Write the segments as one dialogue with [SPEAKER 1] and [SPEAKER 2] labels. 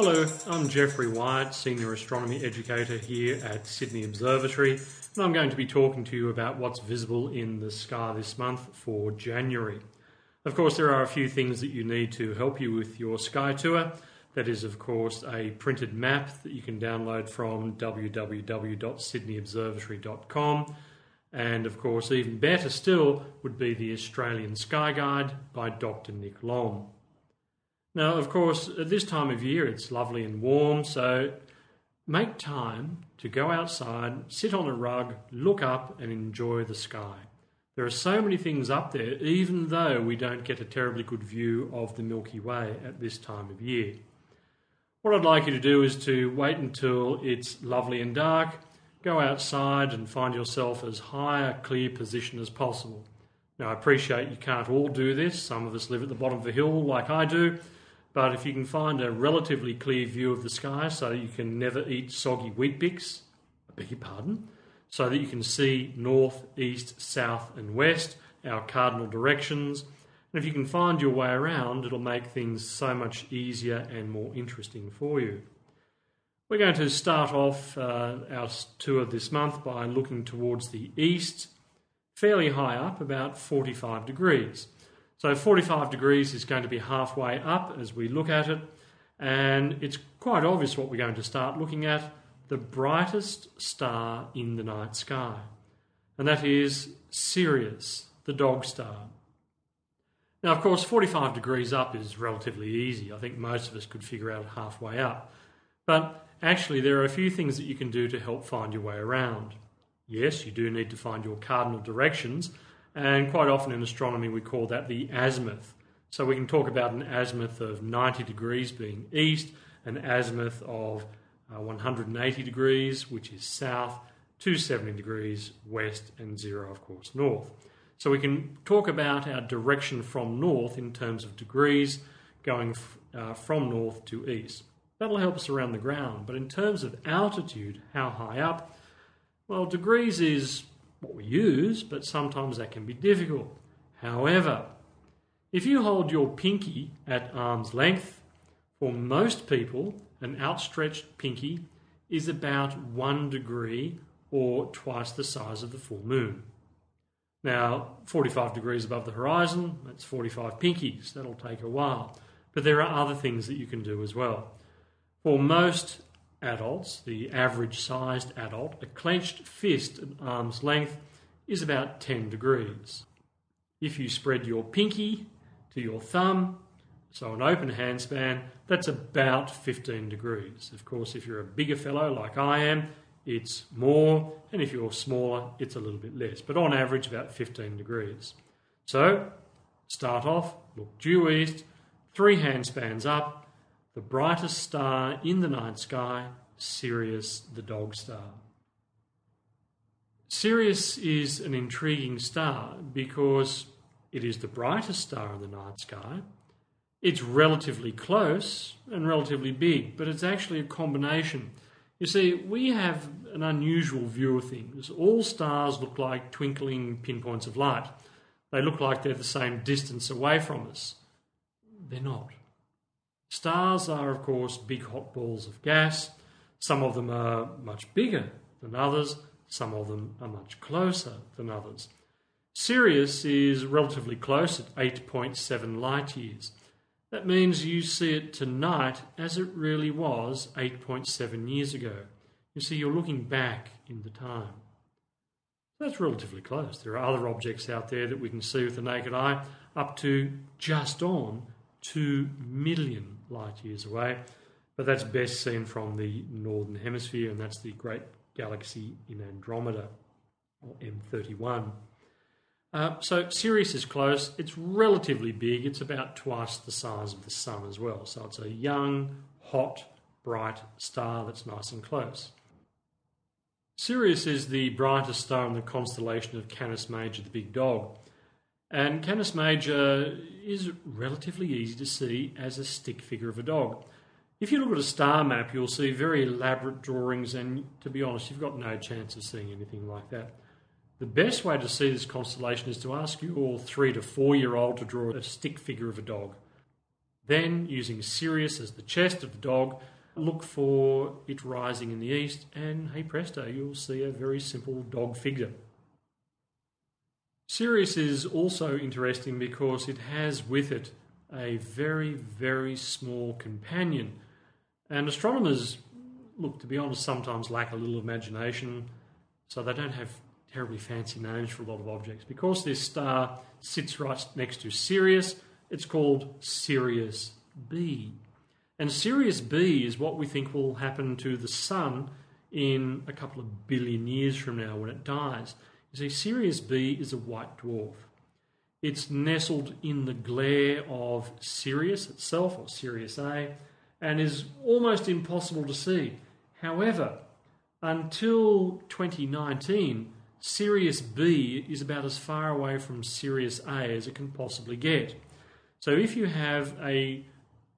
[SPEAKER 1] Hello, I'm Jeffrey Wyatt, Senior Astronomy Educator here at Sydney Observatory, and I'm going to be talking to you about what's visible in the sky this month for January. Of course, there are a few things that you need to help you with your sky tour. That is, of course, a printed map that you can download from www.sydneyobservatory.com. And of course, even better still would be the Australian Sky Guide by Dr. Nick Lomb. Now, of course, at this time of year it's lovely and warm, so make time to go outside, sit on a rug, look up, and enjoy the sky. There are so many things up there, even though we don't get a terribly good view of the Milky Way at this time of year. What I'd like you to do is to wait until it's lovely and dark, go outside and find yourself as high a clear position as possible. Now, I appreciate you can't all do this. Some of us live at the bottom of a hill like I do, but if you can find a relatively clear view of the sky so you can never eat soggy Weet-Bix, I beg your pardon, so that you can see north, east, south, and west, our cardinal directions. And if you can find your way around, it'll make things so much easier and more interesting for you. We're going to start off uh, our tour this month by looking towards the east, fairly high up, about 45 degrees. So 45 degrees is going to be halfway up as we look at it, and it's quite obvious what we're going to start looking at the brightest star in the night sky, and that is Sirius, the dog star. Now, of course, 45 degrees up is relatively easy. I think most of us could figure out halfway up. But actually, there are a few things that you can do to help find your way around. Yes, you do need to find your cardinal directions, and quite often in astronomy we call that the azimuth. So we can talk about an azimuth of 90 degrees being east, an azimuth of uh, 180 degrees, which is south, 270 degrees west, and zero, of course, north. So we can talk about our direction from north in terms of degrees going f- uh, from north to east. That'll help us around the ground. But in terms of altitude, how high up? Well, degrees is what we use, but sometimes that can be difficult. However, if you hold your pinky at arm's length, for most people, an outstretched pinky is about one degree or twice the size of the full moon. Now, 45 degrees above the horizon, that's 45 pinkies. That'll take a while. But there are other things that you can do as well. For most adults, the average sized adult, a clenched fist at arm's length is about 10 degrees. If you spread your pinky to your thumb, so an open handspan, that's about 15 degrees. Of course, if you're a bigger fellow like I am, it's more, and if you're smaller, it's a little bit less. But on average, about 15 degrees. So, start off, look due east, three handspans up, the brightest star in the night sky, Sirius the dog star. Sirius is an intriguing star because it is the brightest star in the night sky. It's relatively close and relatively big, but it's actually a combination. You see, we have an unusual view of things. All stars look like twinkling pinpoints of light. They look like they're the same distance away from us. They're not. Stars are, of course, big hot balls of gas. Some of them are much bigger than others, some of them are much closer than others. Sirius is relatively close at 8.7 light years. That means you see it tonight as it really was 8.7 years ago. You see, you're looking back in the time. That's relatively close. There are other objects out there that we can see with the naked eye up to just on 2 million light years away. But that's best seen from the northern hemisphere, and that's the great galaxy in Andromeda, or M31. Uh, so Sirius is close. It's relatively big. It's about twice the size of the Sun as well. So it's a young, hot, bright star that's nice and close. Sirius is the brightest star in the constellation of Canis Major, the big dog. And Canis Major is relatively easy to see as a stick figure of a dog. If you look at a star map, you'll see very elaborate drawings, and to be honest, you've got no chance of seeing anything like that. The best way to see this constellation is to ask your three to four year old to draw a stick figure of a dog. Then, using Sirius as the chest of the dog, look for it rising in the east, and hey presto, you'll see a very simple dog figure. Sirius is also interesting because it has with it a very, very small companion. And astronomers, look, to be honest, sometimes lack a little imagination, so they don't have terribly fancy names for a lot of objects. Because this star sits right next to Sirius, it's called Sirius B. And Sirius B is what we think will happen to the Sun in a couple of billion years from now when it dies. You see, Sirius B is a white dwarf. It's nestled in the glare of Sirius itself, or Sirius A, and is almost impossible to see. However, until 2019, Sirius B is about as far away from Sirius A as it can possibly get. So if you have a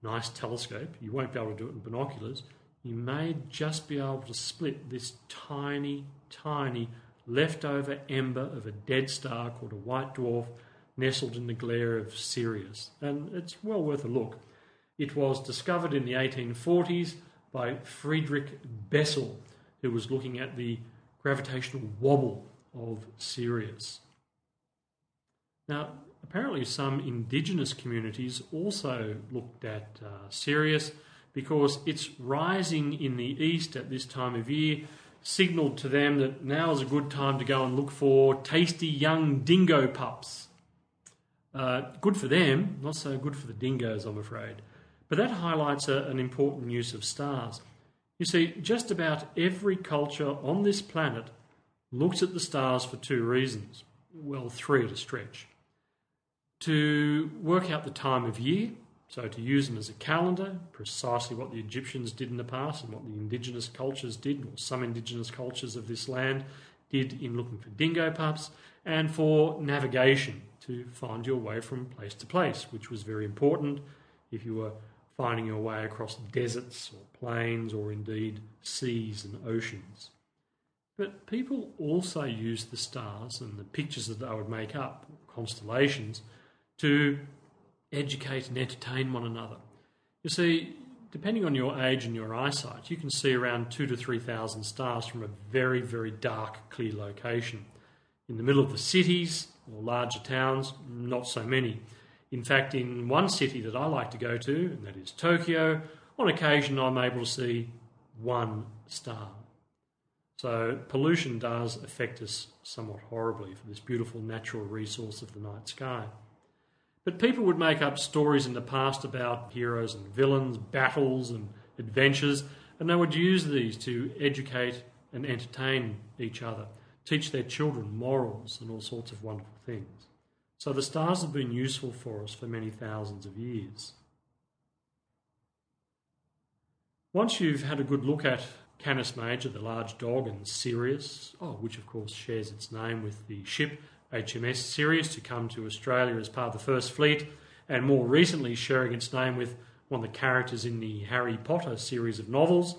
[SPEAKER 1] nice telescope, you won't be able to do it in binoculars, you may just be able to split this tiny, tiny leftover ember of a dead star called a white dwarf nestled in the glare of Sirius. And it's well worth a look. It was discovered in the 1840s by Friedrich Bessel, who was looking at the gravitational wobble of Sirius. Now, apparently, some indigenous communities also looked at uh, Sirius because its rising in the east at this time of year signalled to them that now is a good time to go and look for tasty young dingo pups. Uh, good for them, not so good for the dingoes, I'm afraid. But that highlights a, an important use of stars. You see, just about every culture on this planet looks at the stars for two reasons. Well, three at a stretch. To work out the time of year, so to use them as a calendar, precisely what the Egyptians did in the past and what the indigenous cultures did, or some indigenous cultures of this land did in looking for dingo pups, and for navigation, to find your way from place to place, which was very important if you were finding your way across deserts or plains or indeed seas and oceans. But people also used the stars and the pictures that they would make up, constellations, to educate and entertain one another. You see, depending on your age and your eyesight, you can see around two to 3,000 stars from a very, very dark, clear location. In the middle of the cities or larger towns, not so many. In fact, in one city that I like to go to, and that is Tokyo, on occasion I'm able to see one star. So pollution does affect us somewhat horribly for this beautiful natural resource of the night sky. But people would make up stories in the past about heroes and villains, battles and adventures, and they would use these to educate and entertain each other, teach their children morals and all sorts of wonderful things. So the stars have been useful for us for many thousands of years. Once you've had a good look at Canis Major, the large dog, and Sirius, oh, which of course shares its name with the ship HMS Sirius to come to Australia as part of the First Fleet, and more recently sharing its name with one of the characters in the Harry Potter series of novels.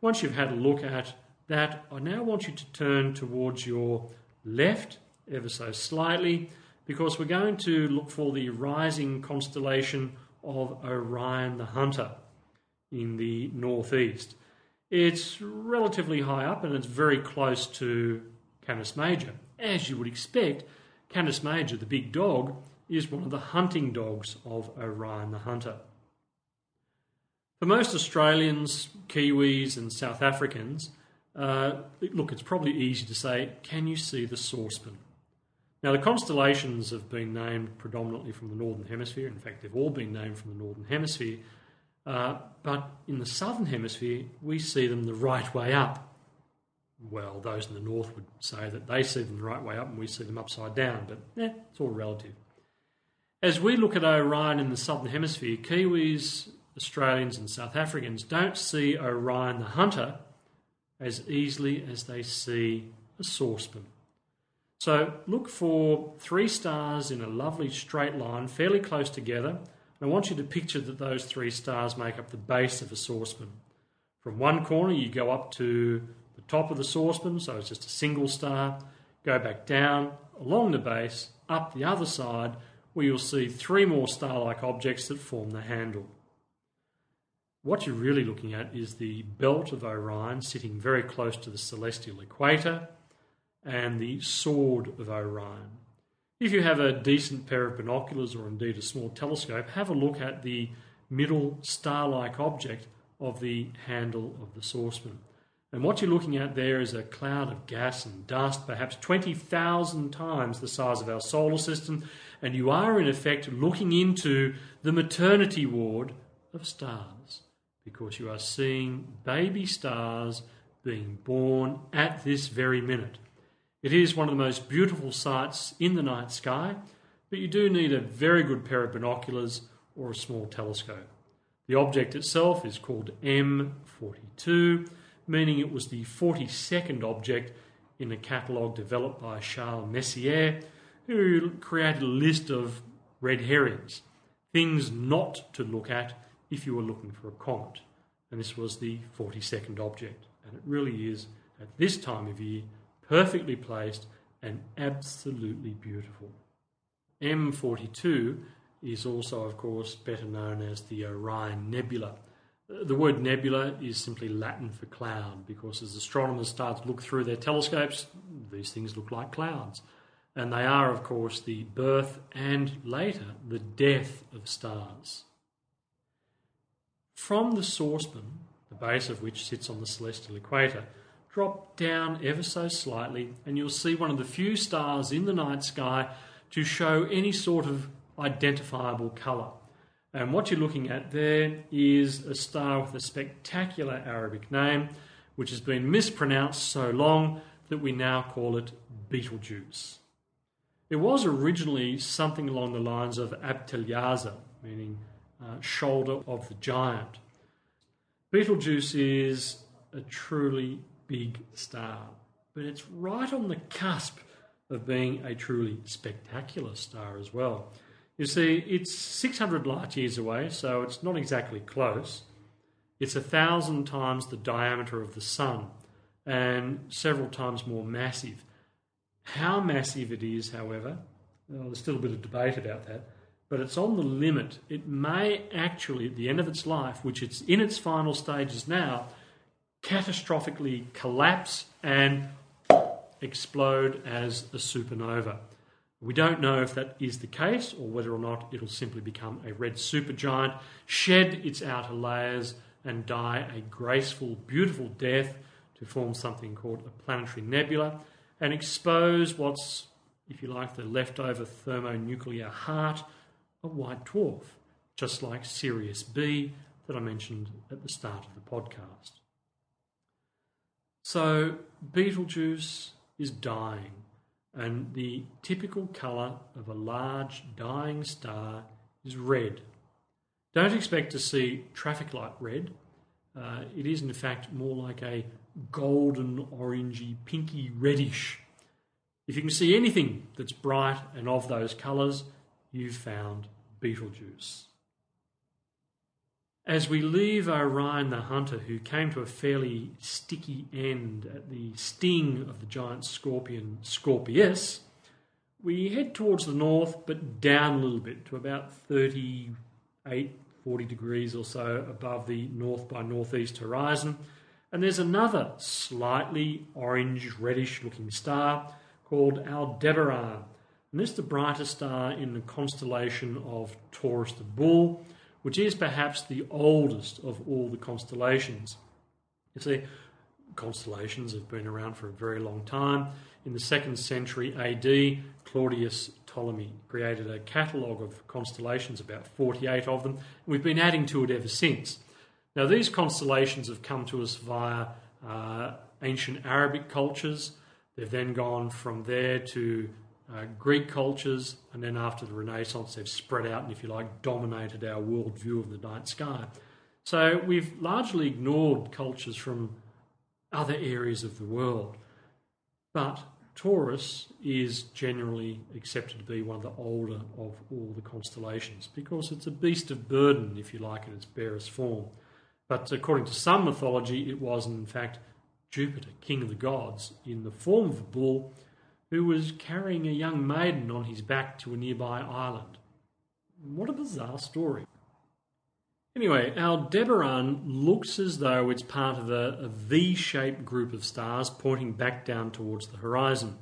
[SPEAKER 1] Once you've had a look at that, I now want you to turn towards your left ever so slightly because we're going to look for the rising constellation of Orion the Hunter in the northeast. It's relatively high up and it's very close to Canis Major as you would expect, Canis Major, the big dog, is one of the hunting dogs of Orion the Hunter. For most Australians, Kiwis, and South Africans, uh, look, it's probably easy to say, can you see the saucepan? Now, the constellations have been named predominantly from the Northern Hemisphere. In fact, they've all been named from the Northern Hemisphere. Uh, but in the Southern Hemisphere, we see them the right way up well, those in the north would say that they see them the right way up and we see them upside down, but it's all relative. As we look at Orion in the southern hemisphere, Kiwis, Australians, and South Africans don't see Orion the hunter as easily as they see a saucepan. So look for three stars in a lovely straight line, fairly close together. And I want you to picture that those three stars make up the base of a saucepan. From one corner, you go up to top of the saucepan, so it's just a single star, go back down along the base, up the other side, where you'll see three more star like objects that form the handle. What you're really looking at is the belt of Orion sitting very close to the celestial equator and the sword of Orion. If you have a decent pair of binoculars or indeed a small telescope, have a look at the middle star like object of the handle of the saucepan. And what you're looking at there is a cloud of gas and dust, perhaps 20,000 times the size of our solar system, and you are in effect looking into the maternity ward of stars because you are seeing baby stars being born at this very minute. It is one of the most beautiful sights in the night sky, but you do need a very good pair of binoculars or a small telescope. The object itself is called M42, meaning it was the 42nd object in a catalogue developed by Charles Messier, who created a list of red herrings, things not to look at if you were looking for a comet. And this was the 42nd object. And it really is, at this time of year, perfectly placed and absolutely beautiful. M42 is also, of course, better known as the Orion Nebula. The word nebula is simply Latin for cloud because as astronomers start to look through their telescopes, these things look like clouds. And they are, of course, the birth and later the death of stars. From the saucepan, the base of which sits on the celestial equator, drop down ever so slightly, and you'll see one of the few stars in the night sky to show any sort of identifiable colour. And what you're looking at there is a star with a spectacular Arabic name, which has been mispronounced so long that we now call it Betelgeuse. It was originally something along the lines of Abtelyaza, meaning uh, shoulder of the giant. Betelgeuse is a truly big star, but it's right on the cusp of being a truly spectacular star as well. You see, it's 600 light years away, so it's not exactly close. It's a thousand times the diameter of the Sun and several times more massive. How massive it is, however, well, there's still a bit of debate about that, but it's on the limit. It may actually, at the end of its life, which it's in its final stages now, catastrophically collapse and explode as a supernova. We don't know if that is the case or whether or not it'll simply become a red supergiant, shed its outer layers, and die a graceful, beautiful death to form something called a planetary nebula and expose what's, if you like, the leftover thermonuclear heart of white dwarf, just like Sirius B that I mentioned at the start of the podcast. So Betelgeuse is dying, and the typical colour of a large dying star is red. Don't expect to see traffic light red. Uh, it is, in fact, more like a golden, orangey, pinky reddish. If you can see anything that's bright and of those colours, you've found Betelgeuse. As we leave Orion the Hunter, who came to a fairly sticky end at the sting of the giant scorpion Scorpius, we head towards the north but down a little bit to about 38, 40 degrees or so above the north by northeast horizon. And there's another slightly orange reddish looking star called Aldebaran. And this is the brightest star in the constellation of Taurus the Bull which is perhaps the oldest of all the constellations. You see, constellations have been around for a very long time. In the second century AD, Claudius Ptolemy created a catalogue of constellations, about 48 of them, we've been adding to it ever since. Now, these constellations have come to us via uh, ancient Arabic cultures. They've then gone from there to uh, Greek cultures, and then after the Renaissance, they've spread out and, if you like, dominated our world view of the night sky. So we've largely ignored cultures from other areas of the world. But Taurus is generally accepted to be one of the older of all the constellations because it's a beast of burden, if you like, in its barest form. But according to some mythology, it was in fact Jupiter, king of the gods, in the form of a bull who was carrying a young maiden on his back to a nearby island. What a bizarre story. Anyway, Aldebaran looks as though it's part of a, V shaped group of stars pointing back down towards the horizon.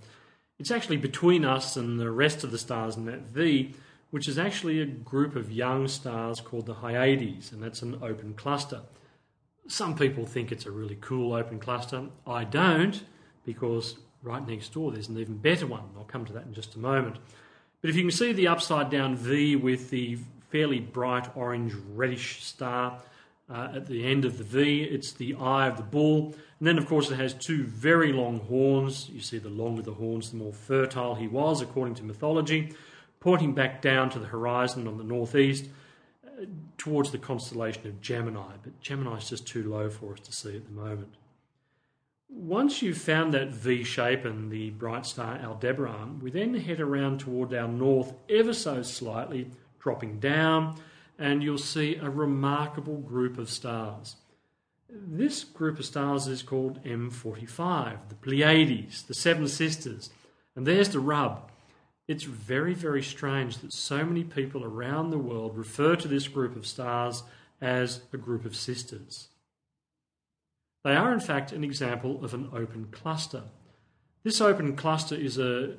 [SPEAKER 1] It's actually between us and the rest of the stars in that V, which is actually a group of young stars called the Hyades, and that's an open cluster. Some people think it's a really cool open cluster. I don't, because right next door there's an even better one. I'll come to that in just a moment. But if you can see the upside down V with the fairly bright orange reddish star uh, at the end of the V. It's the eye of the bull. And then, of course, it has two very long horns. You see, the longer the horns, the more fertile he was, according to mythology, pointing back down to the horizon on the northeast uh, towards the constellation of Gemini. But Gemini is just too low for us to see at the moment. Once you've found that V shape and the bright star Aldebaran, we then head around toward our north ever so slightly dropping down, and you'll see a remarkable group of stars. This group of stars is called M45, the Pleiades, the Seven Sisters. And there's the rub. It's very, very strange that so many people around the world refer to this group of stars as a group of sisters. They are, in fact, an example of an open cluster. This open cluster is a,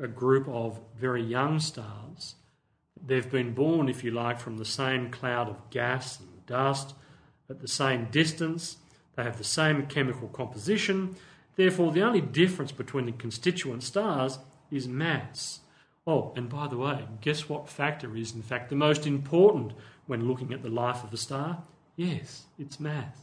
[SPEAKER 1] a group of very young stars They've been born, if you like, from the same cloud of gas and dust at the same distance. They have the same chemical composition. Therefore, the only difference between the constituent stars is mass. Oh, and by the way, guess what factor is, in fact, the most important when looking at the life of a star? Yes, it's mass.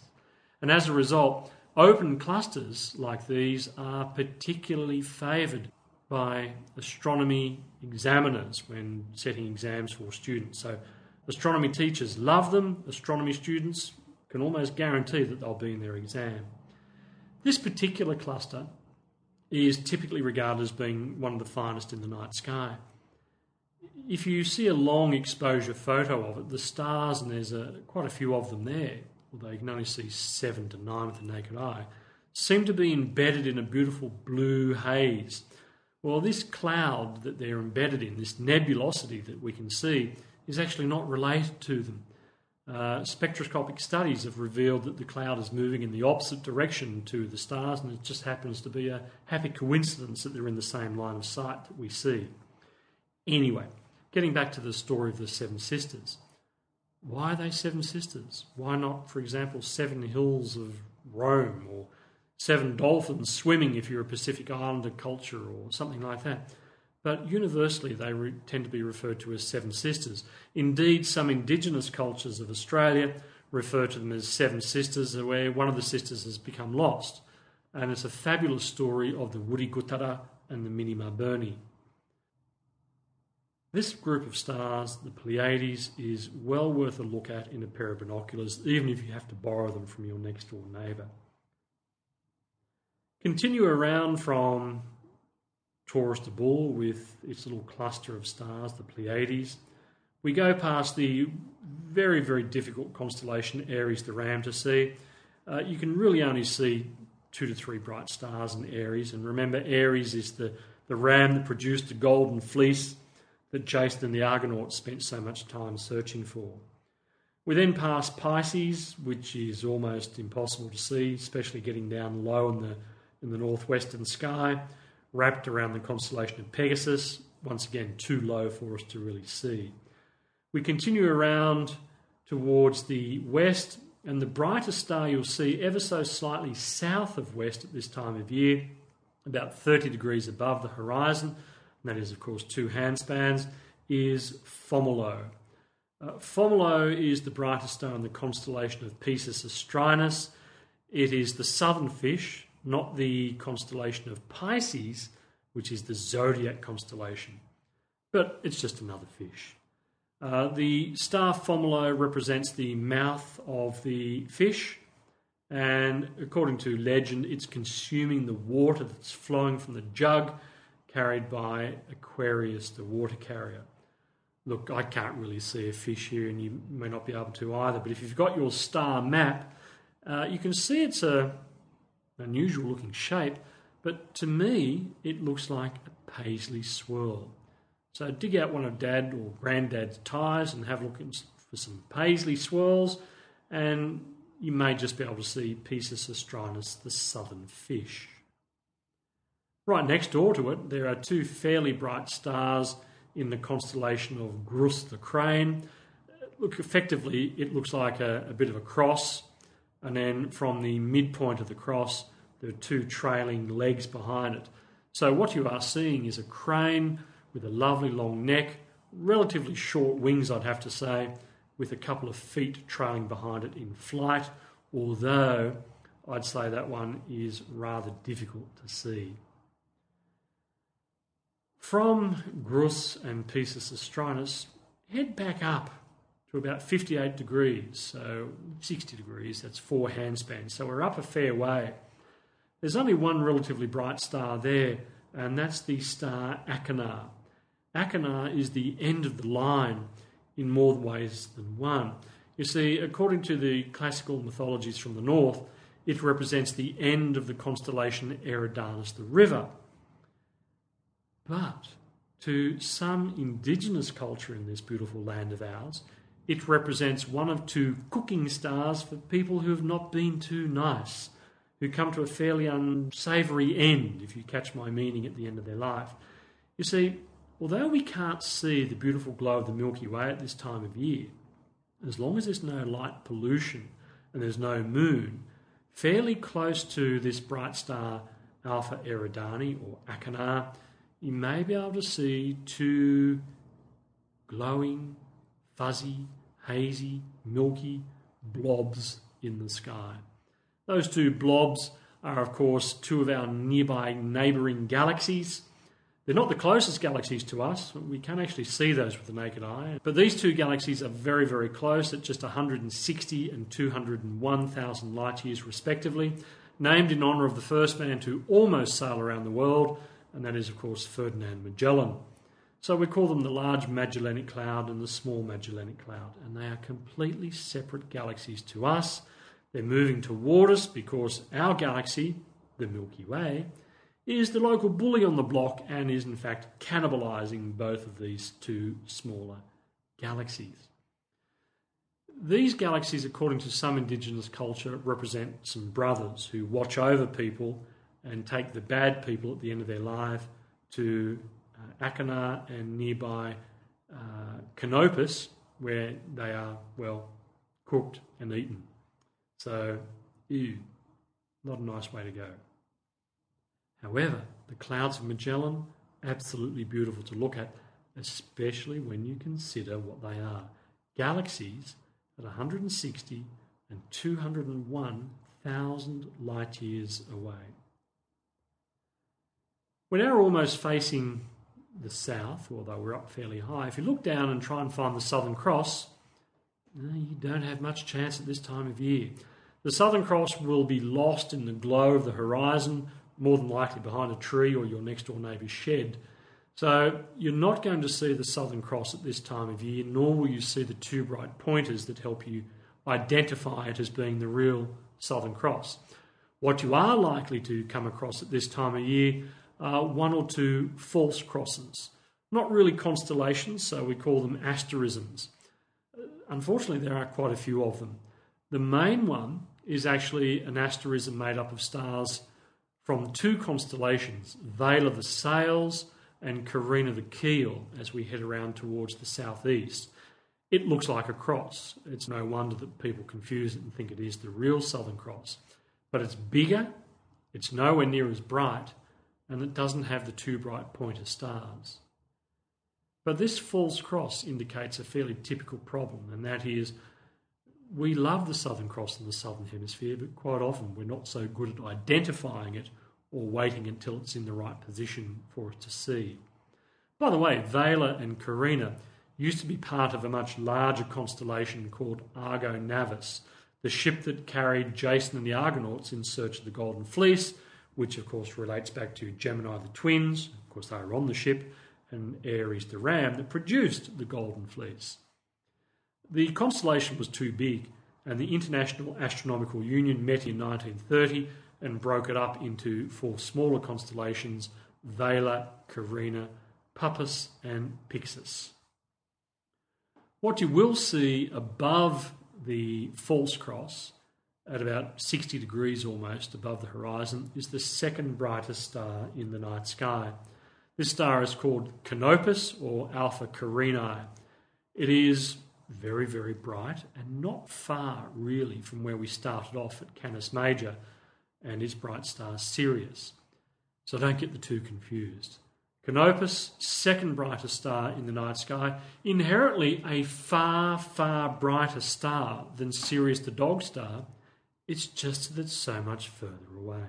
[SPEAKER 1] And as a result, open clusters like these are particularly favoured by astronomy examiners when setting exams for students. So, astronomy teachers love them, astronomy students can almost guarantee that they'll be in their exam. This particular cluster is typically regarded as being one of the finest in the night sky. If you see a long exposure photo of it, the stars, and there's a, quite a few of them there, although you can only see seven to nine with the naked eye, seem to be embedded in a beautiful blue haze well, this cloud that they're embedded in, this nebulosity that we can see, is actually not related to them. Uh, spectroscopic studies have revealed that the cloud is moving in the opposite direction to the stars, and it just happens to be a happy coincidence that they're in the same line of sight that we see. Anyway, getting back to the story of the Seven Sisters. Why are they seven sisters? Why not, for example, seven hills of Rome or seven dolphins swimming if you're a Pacific Islander culture or something like that. But universally, they re- tend to be referred to as seven sisters. Indeed, some indigenous cultures of Australia refer to them as seven sisters, where one of the sisters has become lost. And it's a fabulous story of the Wurigutara and the Minima This group of stars, the Pleiades, is well worth a look at in a pair of binoculars, even if you have to borrow them from your next door neighbour. Continue around from Taurus to Bull with its little cluster of stars, the Pleiades. We go past the very, very difficult constellation Aries the Ram to see. Uh, you can really only see two to three bright stars in Aries. And remember, Aries is the, the ram that produced the golden fleece that Jason and the Argonauts spent so much time searching for. We then pass Pisces, which is almost impossible to see, especially getting down low in the in the northwestern sky, wrapped around the constellation of Pegasus, once again too low for us to really see. We continue around towards the west, and the brightest star you'll see ever so slightly south of west at this time of year, about 30 degrees above the horizon, that is, of course, two handspans, is Fomalhaut. Uh, Fomalhaut is the brightest star in the constellation of Piscis Austrinus. It is the southern fish, not the constellation of Pisces, which is the zodiac constellation, but it's just another fish. Uh, the star Fomalhaut represents the mouth of the fish, and according to legend, it's consuming the water that's flowing from the jug carried by Aquarius, the water carrier. Look, I can't really see a fish here, and you may not be able to either, but if you've got your star map, uh, you can see it's a unusual looking shape, but to me it looks like a paisley swirl. So dig out one of dad or granddad's ties and have a look for some paisley swirls, and you may just be able to see Piscis Austrinus, the southern fish. Right next door to it, there are two fairly bright stars in the constellation of Grus the crane. Look, effectively, it looks like a, a bit of a cross, and then from the midpoint of the cross, there are two trailing legs behind it. So, what you are seeing is a crane with a lovely long neck, relatively short wings, I'd have to say, with a couple of feet trailing behind it in flight, although I'd say that one is rather difficult to see. From Grus and Piscis Austrinus, head back up to about 58 degrees, so 60 degrees, that's four handspans. So we're up a fair way. There's only one relatively bright star there, and that's the star Achernar. Achernar is the end of the line in more ways than one. You see, according to the classical mythologies from the north, it represents the end of the constellation Eridanus the river. But to some indigenous culture in this beautiful land of ours, it represents one of two cooking stars for people who have not been too nice, who come to a fairly unsavoury end, if you catch my meaning, at the end of their life. You see, although we can't see the beautiful glow of the Milky Way at this time of year, as long as there's no light pollution and there's no moon, fairly close to this bright star Alpha Eridani or Achernar, you may be able to see two glowing, fuzzy, hazy, milky blobs in the sky. Those two blobs are, of course, two of our nearby neighbouring galaxies. They're not the closest galaxies to us. We can actually see those with the naked eye. But these two galaxies are very, very close at just 160 and 201,000 light years, respectively, named in honour of the first man to almost sail around the world, and that is, of course, Ferdinand Magellan. So we call them the Large Magellanic Cloud and the Small Magellanic Cloud, and they are completely separate galaxies to us. They're moving toward us because our galaxy, the Milky Way, is the local bully on the block and is in fact cannibalizing both of these two smaller galaxies. These galaxies, according to some indigenous culture, represent some brothers who watch over people and take the bad people at the end of their life to uh, Achernar and nearby uh, Canopus, where they are, well, cooked and eaten. So, ew, not a nice way to go. However, the clouds of Magellan, absolutely beautiful to look at, especially when you consider what they are galaxies at 160 and 201,000 light years away. We're now almost facing the south, although we're up fairly high. If you look down and try and find the Southern Cross, eh, you don't have much chance at this time of year. The Southern Cross will be lost in the glow of the horizon more than likely behind a tree or your next door neighbour's shed. So you're not going to see the Southern Cross at this time of year, nor will you see the two bright pointers that help you identify it as being the real Southern Cross. What you are likely to come across at this time of year are one or two false crosses. Not really constellations, so we call them asterisms. Uh, unfortunately, there are quite a few of them. The main one is actually an asterism made up of stars from two constellations, Vela the Sails and Carina the Keel, as we head around towards the southeast. It looks like a cross. It's no wonder that people confuse it and think it is the real Southern Cross. But it's bigger, it's nowhere near as bright, and it doesn't have the two bright pointer stars. But this false cross indicates a fairly typical problem, and that is we love the Southern Cross in the Southern Hemisphere, but quite often we're not so good at identifying it or waiting until it's in the right position for us to see. By the way, Vela and Carina used to be part of a much larger constellation called Argo Navis, the ship that carried Jason and the Argonauts in search of the Golden Fleece, which of course relates back to Gemini the twins, of course they were on the ship, and Aries the ram that produced the Golden Fleece. The constellation was too big, and the International Astronomical Union met in 1930 and broke it up into four smaller constellations Vela, Carina, Puppis, and Pyxis. What you will see above the false cross, at about 60 degrees almost above the horizon, is the second brightest star in the night sky. This star is called Canopus or Alpha Carinae. It is very, very bright and not far really from where we started off at Canis Major and its bright star Sirius. So don't get the two confused. Canopus, second brightest star in the night sky, inherently a far, far brighter star than Sirius the dog star. It's just that it's so much further away.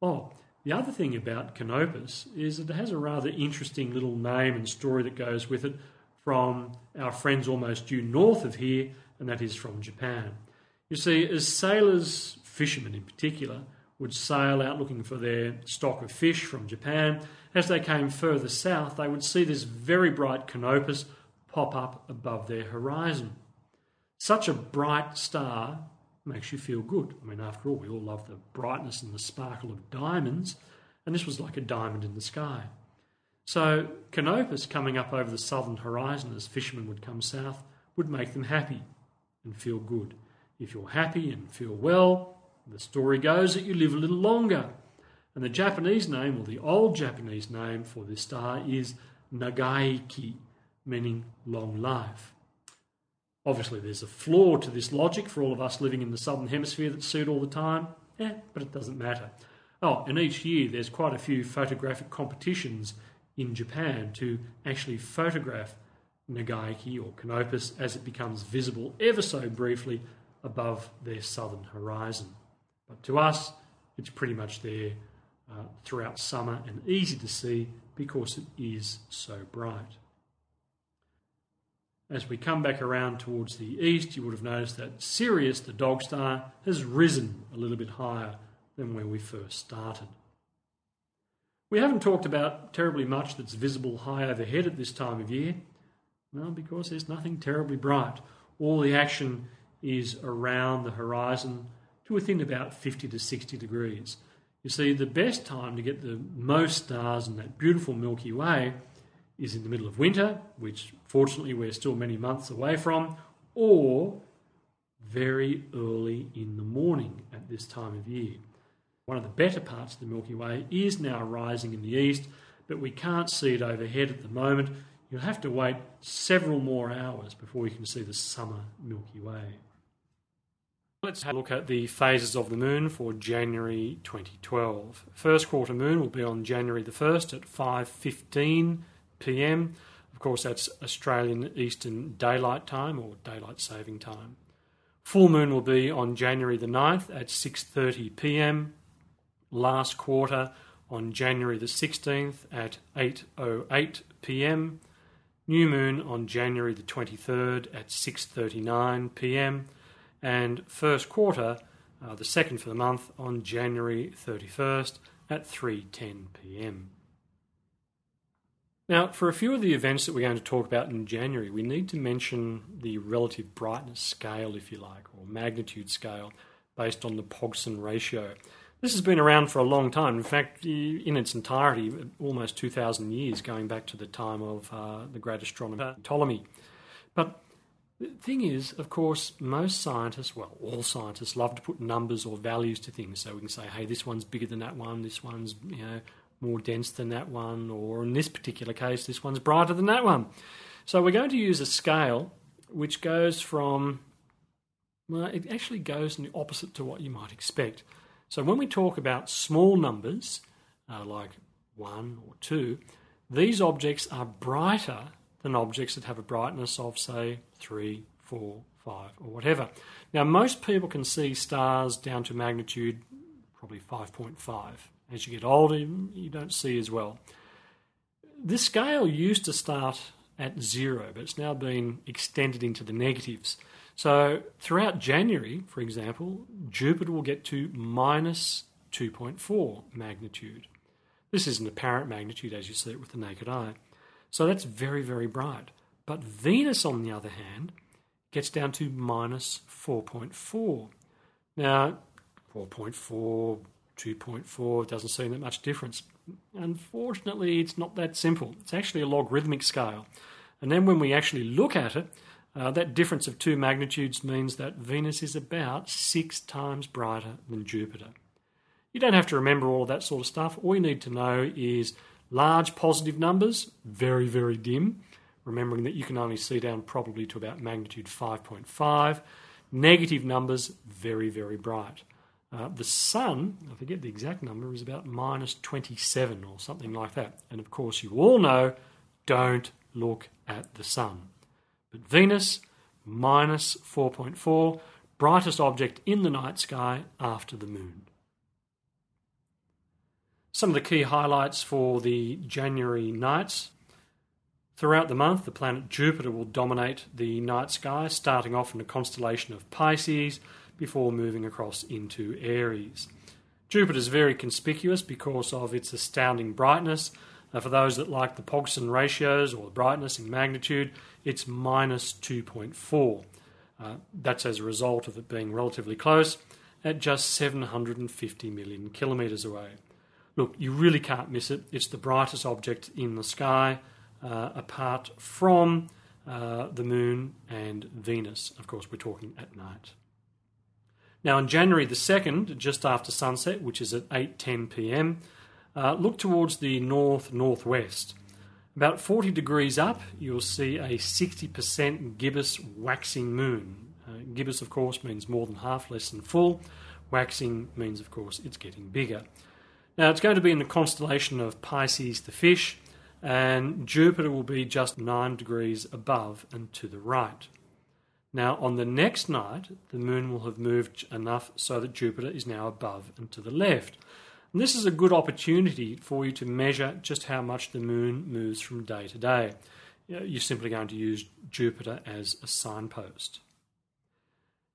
[SPEAKER 1] Oh, the other thing about Canopus is that it has a rather interesting little name and story that goes with it from our friends almost due north of here, and that is from Japan. You see, as sailors, fishermen in particular, would sail out looking for their stock of fish from Japan, as they came further south, they would see this very bright Canopus pop up above their horizon. Such a bright star makes you feel good. I mean, after all, we all love the brightness and the sparkle of diamonds, and this was like a diamond in the sky. So, Canopus coming up over the southern horizon as fishermen would come south would make them happy and feel good. If you're happy and feel well, the story goes that you live a little longer. And the Japanese name, or the old Japanese name for this star, is Nagaiki, meaning long life. Obviously, there's a flaw to this logic for all of us living in the southern hemisphere that suit all the time. Yeah, but it doesn't matter. Oh, and each year there's quite a few photographic competitions in Japan to actually photograph Nagaiki or Canopus as it becomes visible ever so briefly above their southern horizon. But to us, it's pretty much there uh, throughout summer and easy to see because it is so bright. As we come back around towards the east, you would have noticed that Sirius, the dog star, has risen a little bit higher than where we first started. We haven't talked about terribly much that's visible high overhead at this time of year. Well, because there's nothing terribly bright. All the action is around the horizon to within about 50 to 60 degrees. You see, the best time to get the most stars in that beautiful Milky Way is in the middle of winter, which fortunately we're still many months away from, or very early in the morning at this time of year. One of the better parts of the Milky Way is now rising in the east, but we can't see it overhead at the moment. You'll have to wait several more hours before you can see the summer Milky Way. Let's have a look at the phases of the moon for January 2012. First quarter moon will be on January the 1st at 5:15 p.m. Of course that's Australian Eastern Daylight Time or Daylight Saving Time. Full moon will be on January the 9th at 6:30 p.m. Last quarter on January the 16th at 8:08 p.m. New moon on January the 23rd at 6:39 p.m and first quarter, uh, the second for the month, on January 31st at 3:10 p.m. Now, for a few of the events that we're going to talk about in January, we need to mention the relative brightness scale, if you like, or magnitude scale, based on the Pogson ratio. This has been around for a long time. In fact, in its entirety, almost 2,000 years, going back to the time of uh, the great astronomer Ptolemy. But the thing is, of course, most scientists, well, all scientists love to put numbers or values to things. So we can say, hey, this one's bigger than that one, this one's, you know, more dense than that one, or in this particular case, this one's brighter than that one. So we're going to use a scale which goes from, well, it actually goes in the opposite to what you might expect. So when we talk about small numbers, uh, like one or two, these objects are brighter than objects that have a brightness of, say, three, four, five, or whatever. Now, most people can see stars down to magnitude probably 5.5. As you get older, you don't see as well. This scale used to start at zero, but it's now been extended into the negatives. So throughout January, for example, Jupiter will get to minus 2.4 magnitude. This is an apparent magnitude as you see it with the naked eye. So that's very, very bright. But Venus, on the other hand, gets down to minus 4.4. Now, 4.4, 2.4 doesn't seem that much difference. Unfortunately, it's not that simple. It's actually a logarithmic scale. And then when we actually look at it, uh, that difference of two magnitudes means that Venus is about six times brighter than Jupiter. You don't have to remember all of that sort of stuff. All you need to know is large positive numbers, very, very dim, remembering that you can only see down probably to about magnitude 5.5. Negative numbers, very, very bright. Uh, the sun, I forget the exact number, is about minus 27 or something like that. And of course, you all know don't look at the sun. But Venus, minus 4.4, brightest object in the night sky after the moon. Some of the key highlights for the January nights. Throughout the month, the planet Jupiter will dominate the night sky, starting off in the constellation of Pisces before moving across into Aries. Jupiter is very conspicuous because of its astounding brightness. Uh, for those that like the Pogson ratios or the brightness in magnitude, it's minus 2.4. Uh, that's as a result of it being relatively close at just 750 million kilometres away look, you really can't miss it. It's the brightest object in the sky, uh, apart from uh, the moon and Venus. Of course, we're talking at night. Now, on January the 2nd, just after sunset, which is at 8:10 p.m., uh, look towards the north northwest. About 40 degrees up, you'll see a 60% gibbous waxing moon. Uh, gibbous, of course, means more than half, less than full. Waxing means, of course, it's getting bigger. Now, it's going to be in the constellation of Pisces the fish, and Jupiter will be just 9 degrees above and to the right. Now, on the next night, the moon will have moved enough so that Jupiter is now above and to the left. And this is a good opportunity for you to measure just how much the moon moves from day to day. You're simply going to use Jupiter as a signpost.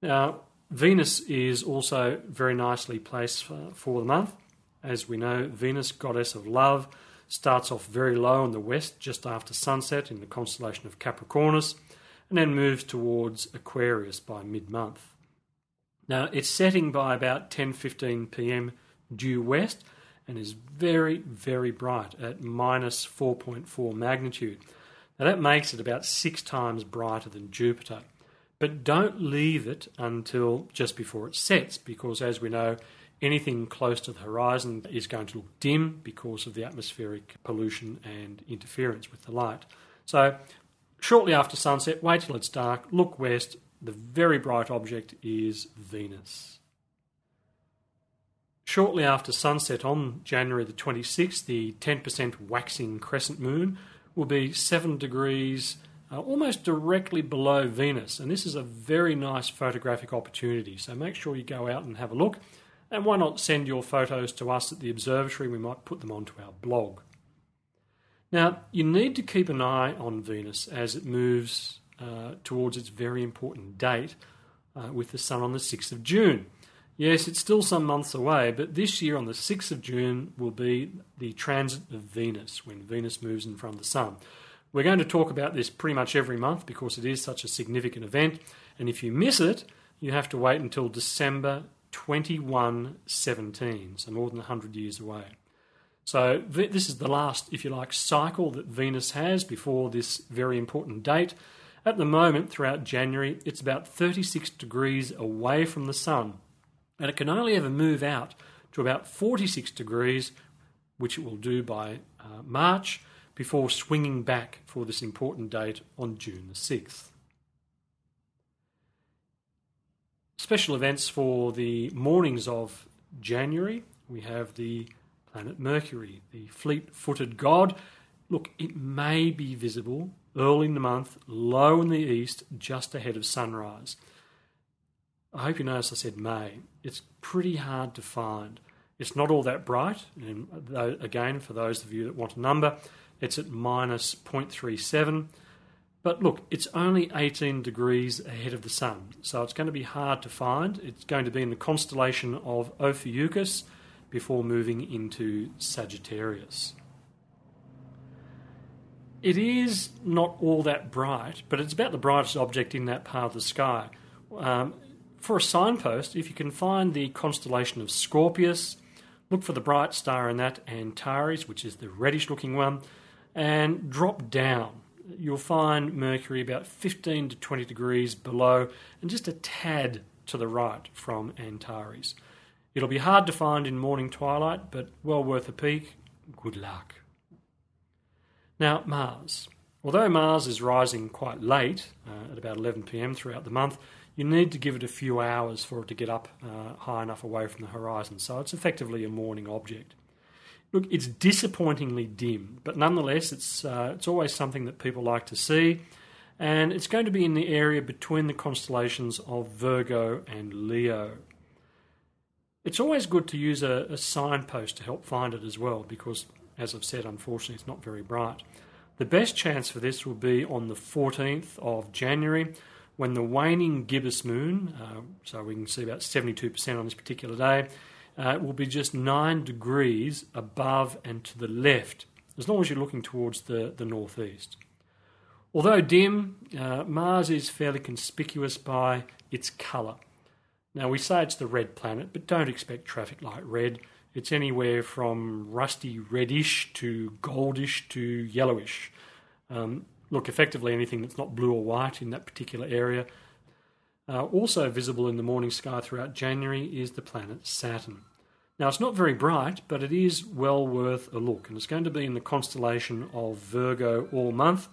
[SPEAKER 1] Now, Venus is also very nicely placed for, for the month. As we know, Venus, goddess of love, starts off very low in the west just after sunset in the constellation of Capricornus and then moves towards Aquarius by mid month. Now, it's setting by about 10:15 p.m. due west and is very, very bright at minus 4.4 magnitude. Now, that makes it about six times brighter than Jupiter. But don't leave it until just before it sets, because as we know, Anything close to the horizon is going to look dim because of the atmospheric pollution and interference with the light. So, shortly after sunset, wait till it's dark, look west. The very bright object is Venus. Shortly after sunset on January the 26th, the 10% waxing crescent moon will be 7 degrees uh, almost directly below Venus. And this is a very nice photographic opportunity. So make sure you go out and have a look. And why not send your photos to us at the observatory? We might put them onto our blog. Now, you need to keep an eye on Venus as it moves uh, towards its very important date uh, with the Sun on the 6th of June. Yes, it's still some months away, but this year on the 6th of June will be the transit of Venus, when Venus moves in front of the Sun. We're going to talk about this pretty much every month because it is such a significant event, and if you miss it, you have to wait until December 2117, so more than 100 years away. So, this is the last, if you like, cycle that Venus has before this very important date. At the moment, throughout January, it's about 36 degrees away from the Sun, and it can only ever move out to about 46 degrees, which it will do by uh, March, before swinging back for this important date on June the 6th. special events for the mornings of January. We have the planet Mercury, the fleet footed god. Look, it may be visible early in the month, low in the east, just ahead of sunrise. I hope you notice I said may. It's pretty hard to find. It's not all that bright, and again, for those of you that want a number, it's at minus 0.37. But look, it's only 18 degrees ahead of the Sun, so it's going to be hard to find. It's going to be in the constellation of Ophiuchus before moving into Sagittarius. It is not all that bright, but it's about the brightest object in that part of the sky. Um, for a signpost, if you can find the constellation of Scorpius, look for the bright star in that, Antares, which is the reddish looking one, and drop down you'll find Mercury about 15 to 20 degrees below and just a tad to the right from Antares. It'll be hard to find in morning twilight, but well worth a peek. Good luck. Now, Mars. Although Mars is rising quite late, uh, at about 11 pm throughout the month, you need to give it a few hours for it to get up uh, high enough away from the horizon, so it's effectively a morning object. Look, it's disappointingly dim, but nonetheless, it's, uh, it's always something that people like to see, and it's going to be in the area between the constellations of Virgo and Leo. It's always good to use a, a signpost to help find it as well, because, as I've said, unfortunately, it's not very bright. The best chance for this will be on the 14th of January when the waning gibbous moon, uh, so we can see about 72% on this particular day, uh, will be just 9 degrees above and to the left, as long as you're looking towards the, the northeast. Although dim, uh, Mars is fairly conspicuous by its colour. Now, we say it's the red planet, but don't expect traffic light red. It's anywhere from rusty reddish to goldish to yellowish. Um, look, effectively anything that's not blue or white in that particular area. Uh, also visible in the morning sky throughout January is the planet Saturn. Now, it's not very bright, but it is well worth a look, and it's going to be in the constellation of Virgo all month.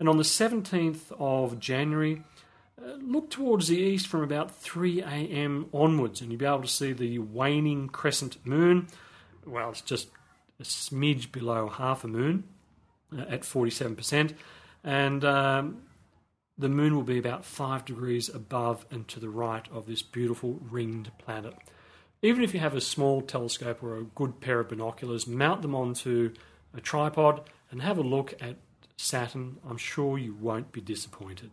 [SPEAKER 1] And on the 17th of January, look towards the east from about 3 a.m. onwards, and you'll be able to see the waning crescent moon. Well, it's just a smidge below half a moon uh, at 47%, and um, the moon will be about 5 degrees above and to the right of this beautiful ringed planet. Even if you have a small telescope or a good pair of binoculars, mount them onto a tripod and have a look at Saturn. I'm sure you won't be disappointed.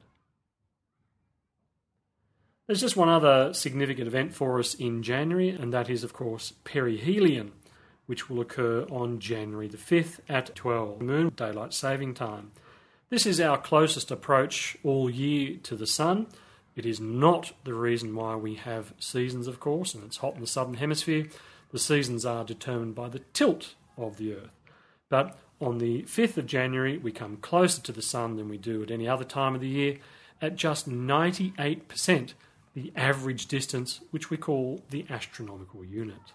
[SPEAKER 1] There's just one other significant event for us in January, and that is, of course, perihelion, which will occur on January the 5th at 12 noon, daylight saving time. This is our closest approach all year to the Sun. It is not the reason why we have seasons, of course, and it's hot in the southern hemisphere. The seasons are determined by the tilt of the Earth. But on the 5th of January, we come closer to the Sun than we do at any other time of the year at just 98% the average distance, which we call the astronomical unit.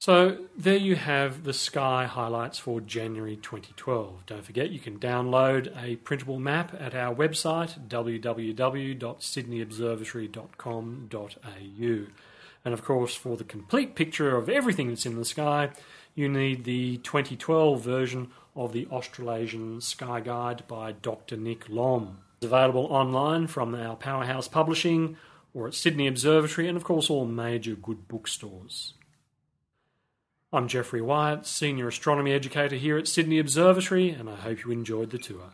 [SPEAKER 1] So there you have the sky highlights for January 2012. Don't forget you can download a printable map at our website www.sydneyobservatory.com.au. And of course, for the complete picture of everything that's in the sky, you need the 2012 version of the Australasian Sky Guide by Dr. Nick Lomb. It's available online from our Powerhouse Publishing or at Sydney Observatory, and of course, all major good bookstores. I'm Geoffrey Wyatt, Senior Astronomy Educator here at Sydney Observatory, and I hope you enjoyed the tour.